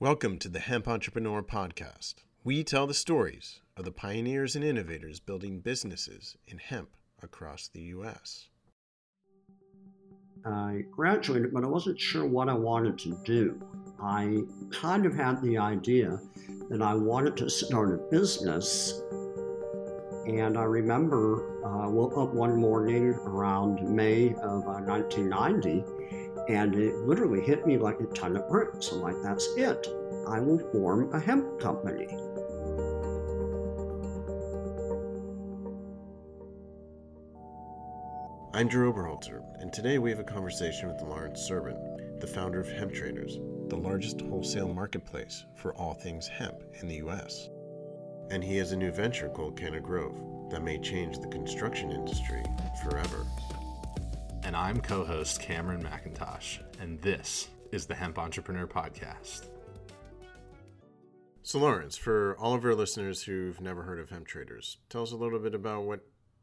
Welcome to the Hemp Entrepreneur Podcast. We tell the stories of the pioneers and innovators building businesses in hemp across the U.S. I graduated, but I wasn't sure what I wanted to do. I kind of had the idea that I wanted to start a business. And I remember uh, woke up one morning around May of uh, 1990 and it literally hit me like a ton of bricks. I'm like, that's it. I will form a hemp company. I'm Drew Oberholzer, and today we have a conversation with Lawrence Serbin, the founder of Hemp Traders, the largest wholesale marketplace for all things hemp in the U.S. And he has a new venture called Canna Grove that may change the construction industry forever. And I'm co host Cameron McIntosh, and this is the Hemp Entrepreneur Podcast. So, Lawrence, for all of our listeners who've never heard of hemp traders, tell us a little bit about what,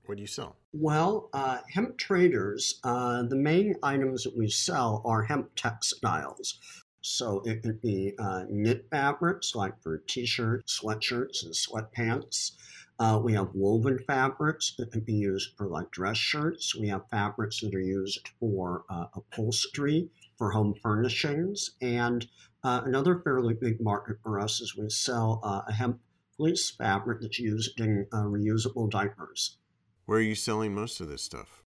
what you sell. Well, uh, hemp traders, uh, the main items that we sell are hemp textiles. So it could be uh, knit fabrics like for t shirts, sweatshirts, and sweatpants. Uh, we have woven fabrics that can be used for like dress shirts. We have fabrics that are used for uh, upholstery, for home furnishings. And uh, another fairly big market for us is we sell uh, a hemp fleece fabric that's used in uh, reusable diapers. Where are you selling most of this stuff?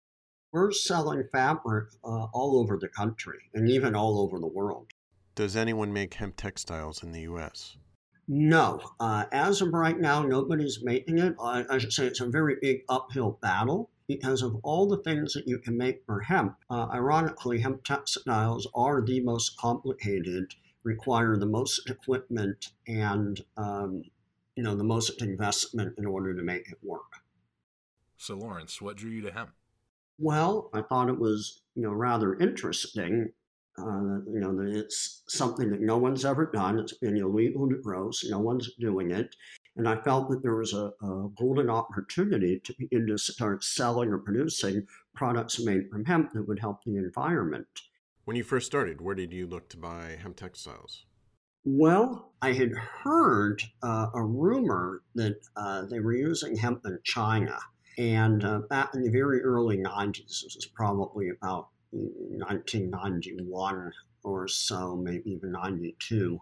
We're selling fabric uh, all over the country and even all over the world. Does anyone make hemp textiles in the U.S.? No. Uh, as of right now, nobody's making it. I, I, should say it's a very big uphill battle because of all the things that you can make for hemp. Uh, ironically, hemp textiles are the most complicated, require the most equipment, and um, you know the most investment in order to make it work. So, Lawrence, what drew you to hemp? Well, I thought it was you know rather interesting uh, you know, it's something that no one's ever done. It's been illegal to grow, so no one's doing it. And I felt that there was a, a golden opportunity to begin to start selling or producing products made from hemp that would help the environment. When you first started, where did you look to buy hemp textiles? Well, I had heard uh, a rumor that uh, they were using hemp in China. And uh, back in the very early 90s, this was probably about 1991 or so, maybe even 92,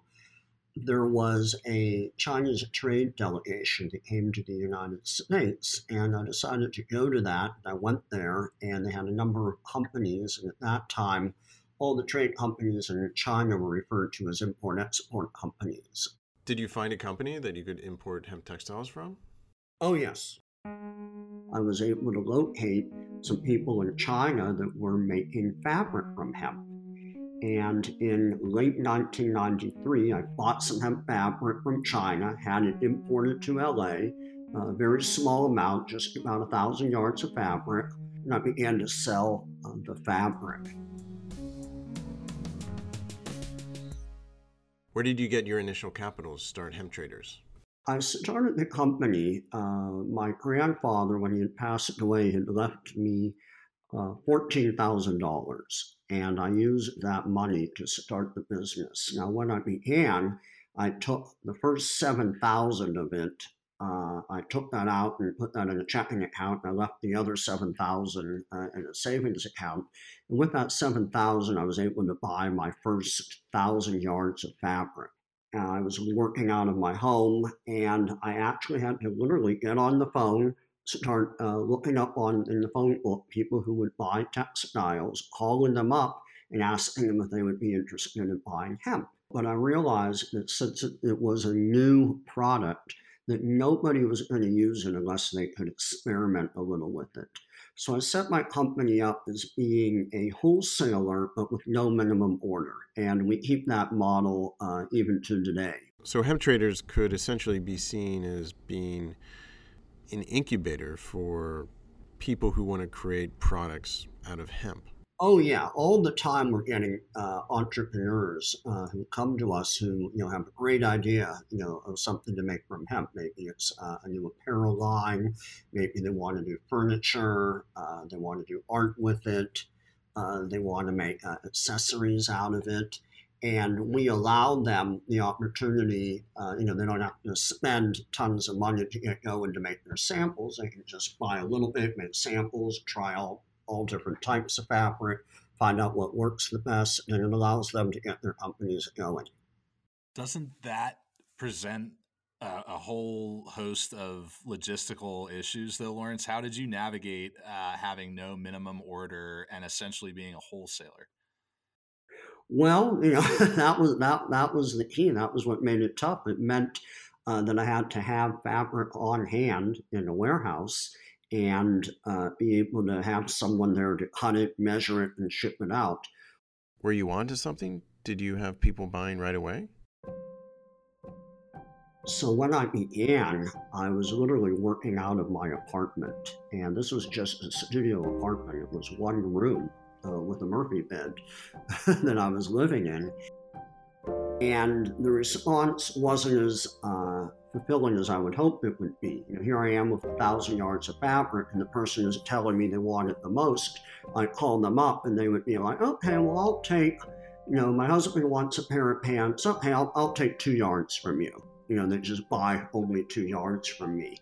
there was a Chinese trade delegation that came to the United States, and I decided to go to that. I went there, and they had a number of companies, and at that time, all the trade companies in China were referred to as import export companies. Did you find a company that you could import hemp textiles from? Oh, yes. I was able to locate some people in China that were making fabric from hemp. And in late 1993, I bought some hemp fabric from China, had it imported to LA, a very small amount, just about a thousand yards of fabric, and I began to sell uh, the fabric. Where did you get your initial capital to start hemp traders? I started the company. Uh, my grandfather, when he had passed away, had left me uh, $14,000, and I used that money to start the business. Now, when I began, I took the first 7000 of it. Uh, I took that out and put that in a checking account. And I left the other 7000 uh, in a savings account. And with that 7000 I was able to buy my first 1,000 yards of fabric. I was working out of my home, and I actually had to literally get on the phone, start uh, looking up on in the phone book people who would buy textiles, calling them up and asking them if they would be interested in buying hemp. But I realized that since it was a new product, that nobody was going to use it unless they could experiment a little with it. So I set my company up as being a wholesaler, but with no minimum order. And we keep that model uh, even to today. So hemp traders could essentially be seen as being an incubator for people who want to create products out of hemp. Oh yeah, all the time we're getting uh, entrepreneurs uh, who come to us who you know have a great idea, you know, of something to make from hemp. Maybe it's uh, a new apparel line. Maybe they want to do furniture. Uh, they want to do art with it. Uh, they want to make uh, accessories out of it. and we allow them the opportunity. You know, they don't have to spend tons of money to get going to make their samples. They can just buy a little bit, make samples, try all, all different types of fabric, find out what works the best, and it allows them to get their companies going. Doesn't that present a, a whole host of logistical issues, though, Lawrence? How did you navigate uh, having no minimum order and essentially being a wholesaler? Well, you know that was that that was the key. That was what made it tough. It meant uh, that I had to have fabric on hand in a warehouse and uh, be able to have someone there to cut it, measure it, and ship it out. Were you onto something? Did you have people buying right away? So when I began, I was literally working out of my apartment, and this was just a studio apartment. It was one room uh, with a Murphy bed that I was living in. And the response wasn't as uh, fulfilling as I would hope it would be. You know, here I am with a thousand yards of fabric, and the person is telling me they want it the most. I call them up, and they would be like, "Okay, well, I'll take." You know, my husband wants a pair of pants. Okay, I'll, I'll take two yards from you. You know, they just buy only two yards from me.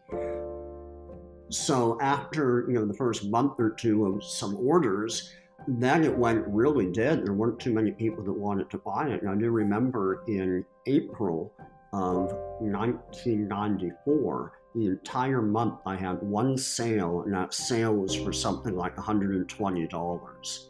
So after you know the first month or two of some orders, then it went really dead. There weren't too many people that wanted to buy it. And I do remember in April of 1994, the entire month I had one sale, and that sale was for something like $120.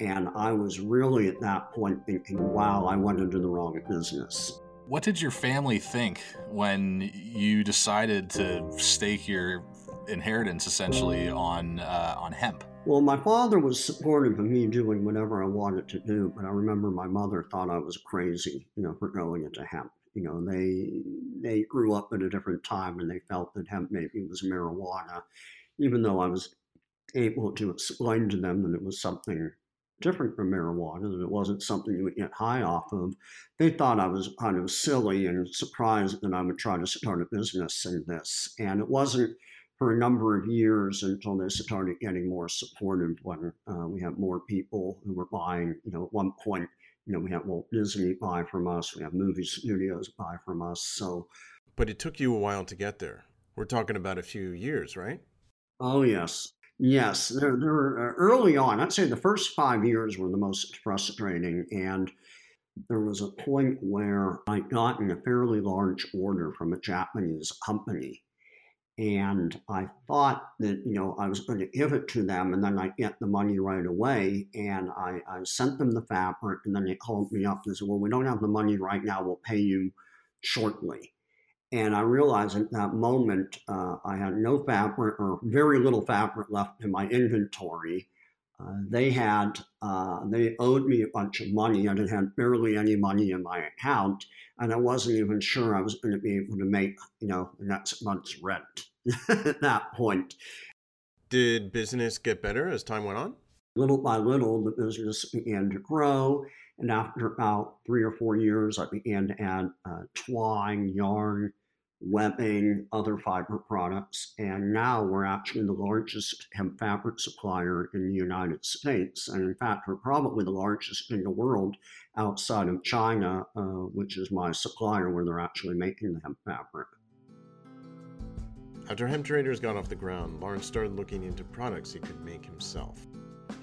And I was really at that point thinking, wow, I went into the wrong business. What did your family think when you decided to stake your inheritance essentially on uh, on hemp? Well, my father was supportive of me doing whatever I wanted to do, but I remember my mother thought I was crazy, you know, for going into hemp. You know, they they grew up at a different time and they felt that hemp maybe was marijuana, even though I was able to explain to them that it was something different from marijuana, that it wasn't something you would get high off of. They thought I was kind of silly and surprised that I would try to start a business in this. And it wasn't for a number of years until they started getting more supportive when uh, we had more people who were buying. You know, at one point, you know, we have Walt Disney buy from us, we have movie studios buy from us. So, but it took you a while to get there. We're talking about a few years, right? Oh yes, yes. There, there. Uh, early on, I'd say the first five years were the most frustrating, and there was a point where I got in a fairly large order from a Japanese company and I thought that, you know, I was going to give it to them and then I'd get the money right away. And I, I sent them the fabric and then they called me up and said, well, we don't have the money right now. We'll pay you shortly. And I realized at that moment uh, I had no fabric or very little fabric left in my inventory. Uh, they had, uh, they owed me a bunch of money. and I had barely any money in my account, and I wasn't even sure I was going to be able to make, you know, the next month's rent at that point. Did business get better as time went on? Little by little, the business began to grow. And after about three or four years, I began to add uh, twine, yarn, webbing, other fiber products. And now we're actually the largest hemp fabric supplier in the United States. And in fact, we're probably the largest in the world outside of China, uh, which is my supplier where they're actually making the hemp fabric. After Hemp Traders got off the ground, Lawrence started looking into products he could make himself.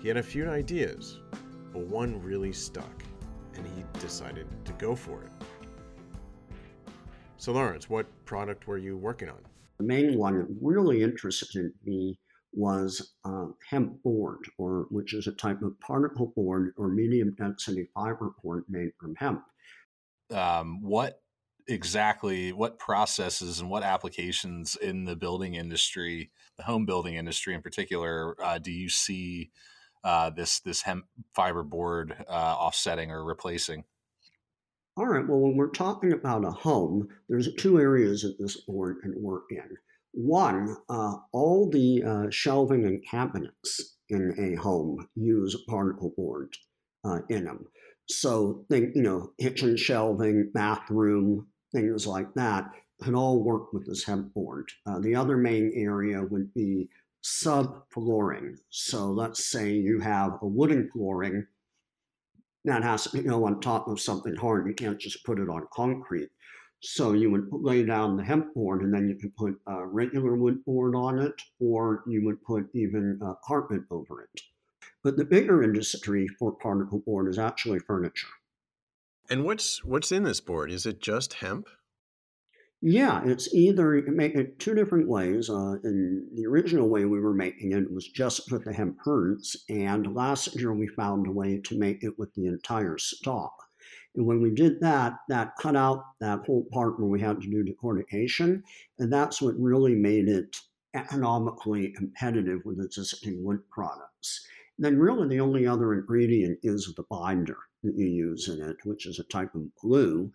He had a few ideas, but one really stuck, and he decided to go for it. So, Lawrence, what product were you working on? The main one that really interested me was uh, hemp board, or which is a type of particle board or medium density fiber board made from hemp. Um, what exactly, what processes and what applications in the building industry, the home building industry in particular, uh, do you see uh, this this hemp fiber board uh, offsetting or replacing? All right, well, when we're talking about a home, there's two areas that this board can work in. One, uh, all the uh, shelving and cabinets in a home use particle board uh, in them. So, think, you know, kitchen shelving, bathroom, things like that can all work with this hemp board. Uh, the other main area would be sub flooring. So, let's say you have a wooden flooring that has to go on top of something hard. You can't just put it on concrete. So you would lay down the hemp board, and then you could put a regular wood board on it, or you would put even a carpet over it. But the bigger industry for particle board is actually furniture. And what's what's in this board? Is it just hemp? Yeah, it's either make it two different ways. Uh, in the original way we were making it was just with the hemp hurds, and last year we found a way to make it with the entire stalk. And when we did that, that cut out that whole part where we had to do decortication, and that's what really made it economically competitive with existing wood products. And then really the only other ingredient is the binder that you use in it, which is a type of glue.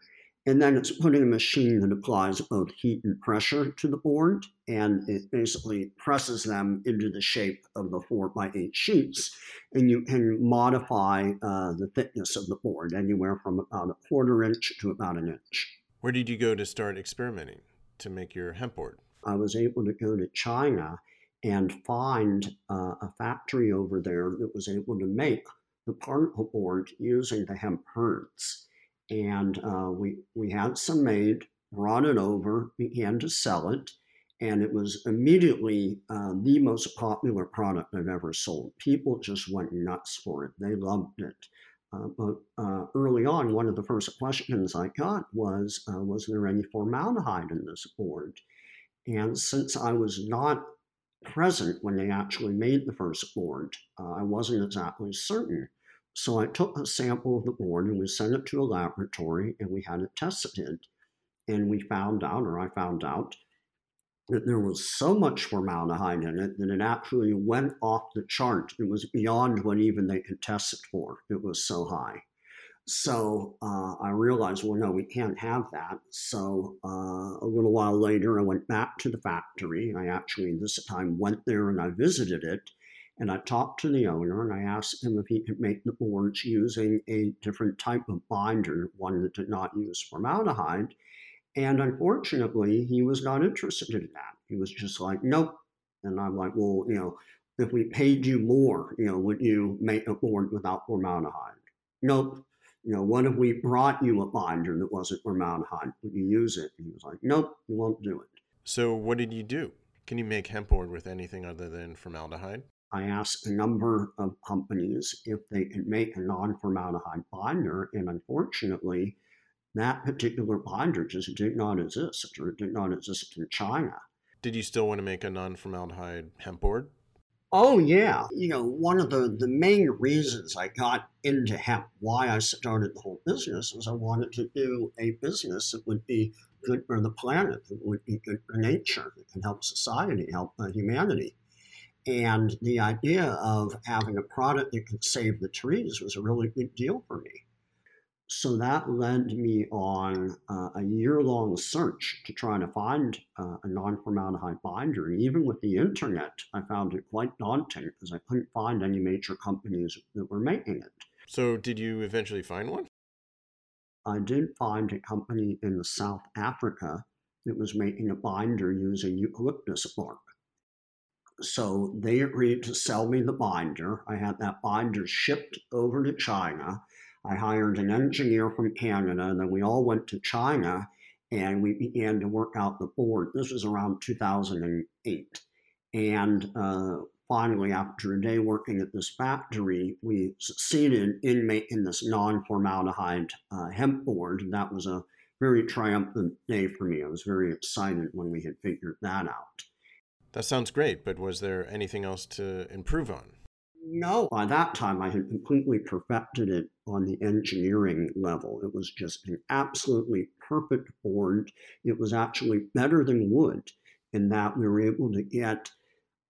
And then it's put in a machine that applies both heat and pressure to the board, and it basically presses them into the shape of the four by eight sheets. And you can modify uh, the thickness of the board anywhere from about a quarter inch to about an inch. Where did you go to start experimenting to make your hemp board? I was able to go to China and find uh, a factory over there that was able to make the particle board using the hemp hurds and uh, we we had some made, brought it over, began to sell it, and it was immediately uh, the most popular product I've ever sold. People just went nuts for it; they loved it. Uh, but uh, early on, one of the first questions I got was, uh, "Was there any formaldehyde in this board?" And since I was not present when they actually made the first board, uh, I wasn't exactly certain. So I took a sample of the board and we sent it to a laboratory and we had it tested. And we found out, or I found out, that there was so much formaldehyde in it that it actually went off the chart. It was beyond what even they could test it for. It was so high. So uh, I realized, well, no, we can't have that. So uh, a little while later, I went back to the factory. I actually, this time, went there and I visited it. And I talked to the owner and I asked him if he could make the boards using a different type of binder, one that did not use formaldehyde. And unfortunately, he was not interested in that. He was just like, nope. And I'm like, well, you know, if we paid you more, you know, would you make a board without formaldehyde? Nope. You know, what if we brought you a binder that wasn't formaldehyde? Would you use it? And he was like, nope, you won't do it. So what did you do? Can you make hemp board with anything other than formaldehyde? I asked a number of companies if they could make a non formaldehyde binder, and unfortunately, that particular binder just did not exist or did not exist in China. Did you still want to make a non formaldehyde hemp board? Oh, yeah. You know, one of the, the main reasons I got into hemp, why I started the whole business, was I wanted to do a business that would be good for the planet, that would be good for nature, that can help society, help humanity. And the idea of having a product that could save the trees was a really big deal for me. So that led me on uh, a year long search to try to find uh, a non formaldehyde binder. And even with the internet, I found it quite daunting because I couldn't find any major companies that were making it. So, did you eventually find one? I did find a company in South Africa that was making a binder using eucalyptus bark. So they agreed to sell me the binder. I had that binder shipped over to China. I hired an engineer from Canada, and then we all went to China and we began to work out the board. This was around 2008. And uh, finally, after a day working at this factory, we succeeded in making this non formaldehyde uh, hemp board. And that was a very triumphant day for me. I was very excited when we had figured that out. That sounds great, but was there anything else to improve on? No, by that time I had completely perfected it on the engineering level. It was just an absolutely perfect board. It was actually better than wood in that we were able to get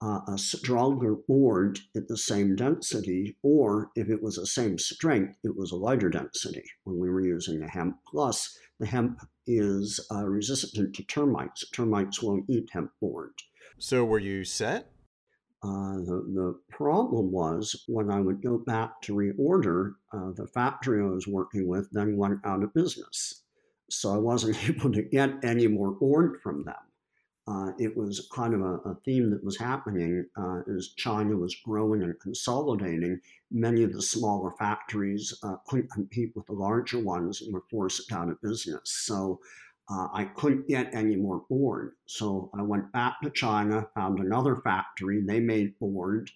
uh, a stronger board at the same density, or if it was the same strength, it was a lighter density when we were using the hemp. Plus, the hemp is uh, resistant to termites. Termites won't eat hemp board. So were you set? Uh, the, the problem was when I would go back to reorder, uh, the factory I was working with then went out of business. So I wasn't able to get any more board from them. uh, it was kind of a, a theme that was happening uh, as China was growing and consolidating. Many of the smaller factories uh, couldn't compete with the larger ones and were forced out of business. So uh, I couldn't get any more board. So I went back to China, found another factory. They made board,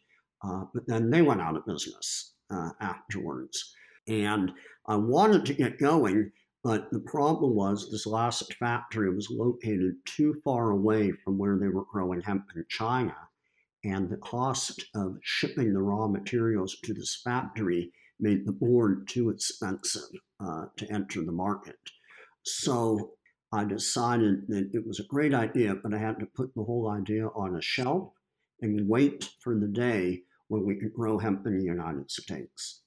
uh, but then they went out of business uh, afterwards. And I wanted to get going, but the problem was this last factory was located too far away from where they were growing hemp in China. And the cost of shipping the raw materials to this factory made the board too expensive uh, to enter the market. So I decided that it was a great idea, but I had to put the whole idea on a shelf and wait for the day when we could grow hemp in the United States.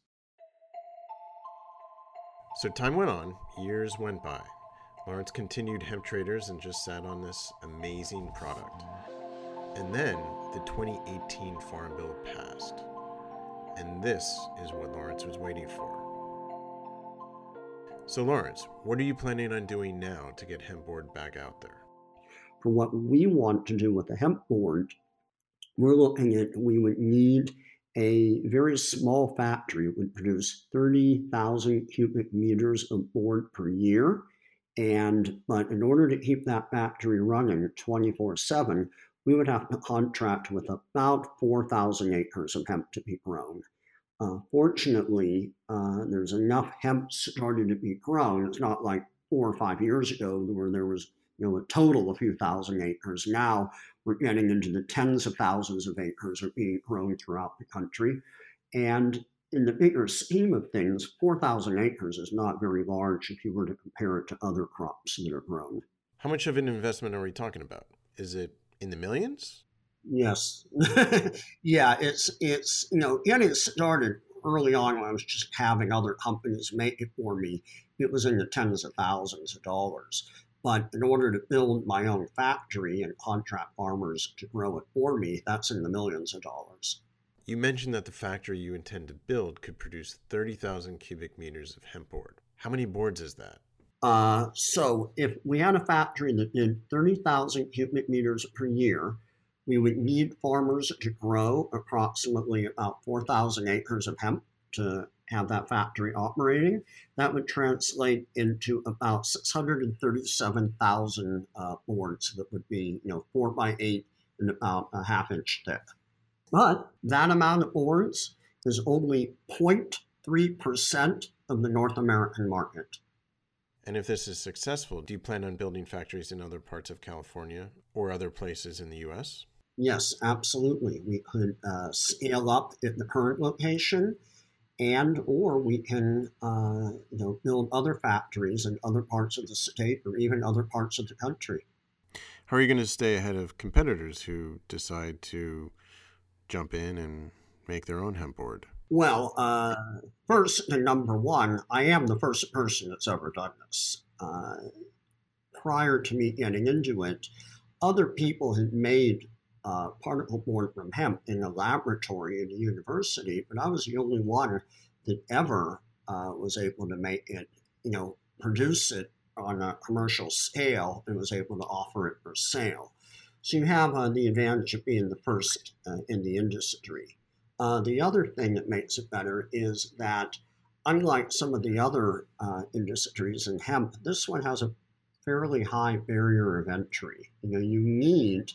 So time went on, years went by. Lawrence continued hemp traders and just sat on this amazing product. And then the 2018 Farm Bill passed. And this is what Lawrence was waiting for. So, Lawrence, what are you planning on doing now to get hemp board back out there? For what we want to do with the hemp board, we're looking at we would need a very small factory that would produce 30,000 cubic meters of board per year. And but in order to keep that factory running 24 7, we would have to contract with about 4,000 acres of hemp to be grown. Uh, fortunately, uh, there's enough hemp starting to be grown. It's not like four or five years ago where there was you know a total of a few thousand acres. Now we're getting into the tens of thousands of acres are being grown throughout the country. And in the bigger scheme of things, 4,000 acres is not very large if you were to compare it to other crops that are grown. How much of an investment are we talking about? Is it in the millions? Yes. yeah, it's it's you know, and it started early on when I was just having other companies make it for me, it was in the tens of thousands of dollars. But in order to build my own factory and contract farmers to grow it for me, that's in the millions of dollars. You mentioned that the factory you intend to build could produce 30,000 cubic meters of hemp board. How many boards is that? Uh, so, if we had a factory that did 30,000 cubic meters per year, we would need farmers to grow approximately about 4,000 acres of hemp to have that factory operating, that would translate into about 637,000 uh, boards that would be, you know, four by eight and about a half inch thick. But that amount of boards is only 0.3% of the North American market. And if this is successful, do you plan on building factories in other parts of California or other places in the U.S.? Yes, absolutely. We could uh, scale up at the current location and or we can uh, you know build other factories in other parts of the state or even other parts of the country. How are you going to stay ahead of competitors who decide to jump in and make their own hemp board? Well, uh, first and number one, I am the first person that's ever done this. Uh, prior to me getting into it, other people had made uh, particle board from hemp in a laboratory in a university, but I was the only one that ever uh, was able to make it, you know, produce it on a commercial scale and was able to offer it for sale. So you have uh, the advantage of being the first uh, in the industry. Uh, the other thing that makes it better is that, unlike some of the other uh, industries in hemp, this one has a fairly high barrier of entry. You know, you need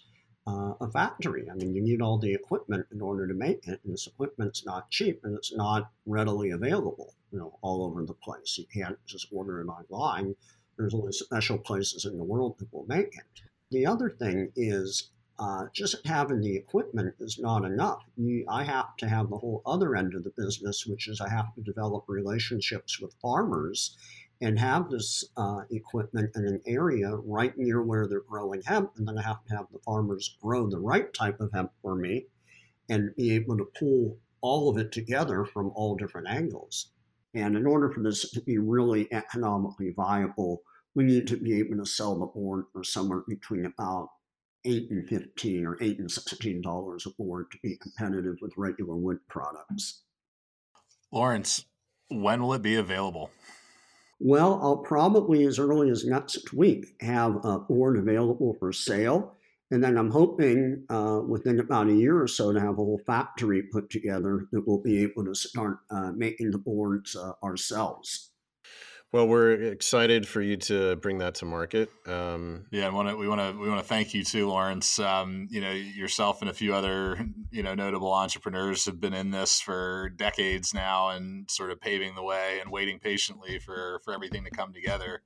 uh, a factory. I mean, you need all the equipment in order to make it, and this equipment's not cheap and it's not readily available, you know, all over the place. You can't just order it online. There's only special places in the world that will make it. The other thing is uh, just having the equipment is not enough. You, I have to have the whole other end of the business, which is I have to develop relationships with farmers and have this uh, equipment in an area right near where they're growing hemp. And then I have to have the farmers grow the right type of hemp for me and be able to pull all of it together from all different angles. And in order for this to be really economically viable, we need to be able to sell the board for somewhere between about eight and fifteen or eight and sixteen dollars a board to be competitive with regular wood products. Lawrence, when will it be available? Well, I'll probably as early as next week have a board available for sale. And then I'm hoping uh, within about a year or so to have a whole factory put together that we'll be able to start uh, making the boards uh, ourselves. Well, we're excited for you to bring that to market. Um, yeah, want to, we want to we want to thank you too, Lawrence. Um, you know, yourself and a few other you know notable entrepreneurs have been in this for decades now, and sort of paving the way and waiting patiently for for everything to come together.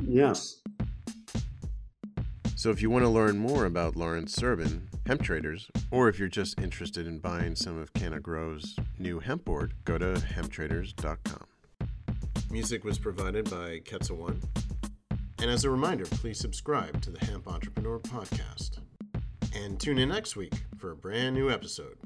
Yes. So, if you want to learn more about Lawrence Serbin, hemp traders, or if you're just interested in buying some of Canna Grove's new hemp board, go to hemptraders.com. Music was provided by Quetzal One. And as a reminder, please subscribe to the Hemp Entrepreneur Podcast. And tune in next week for a brand new episode.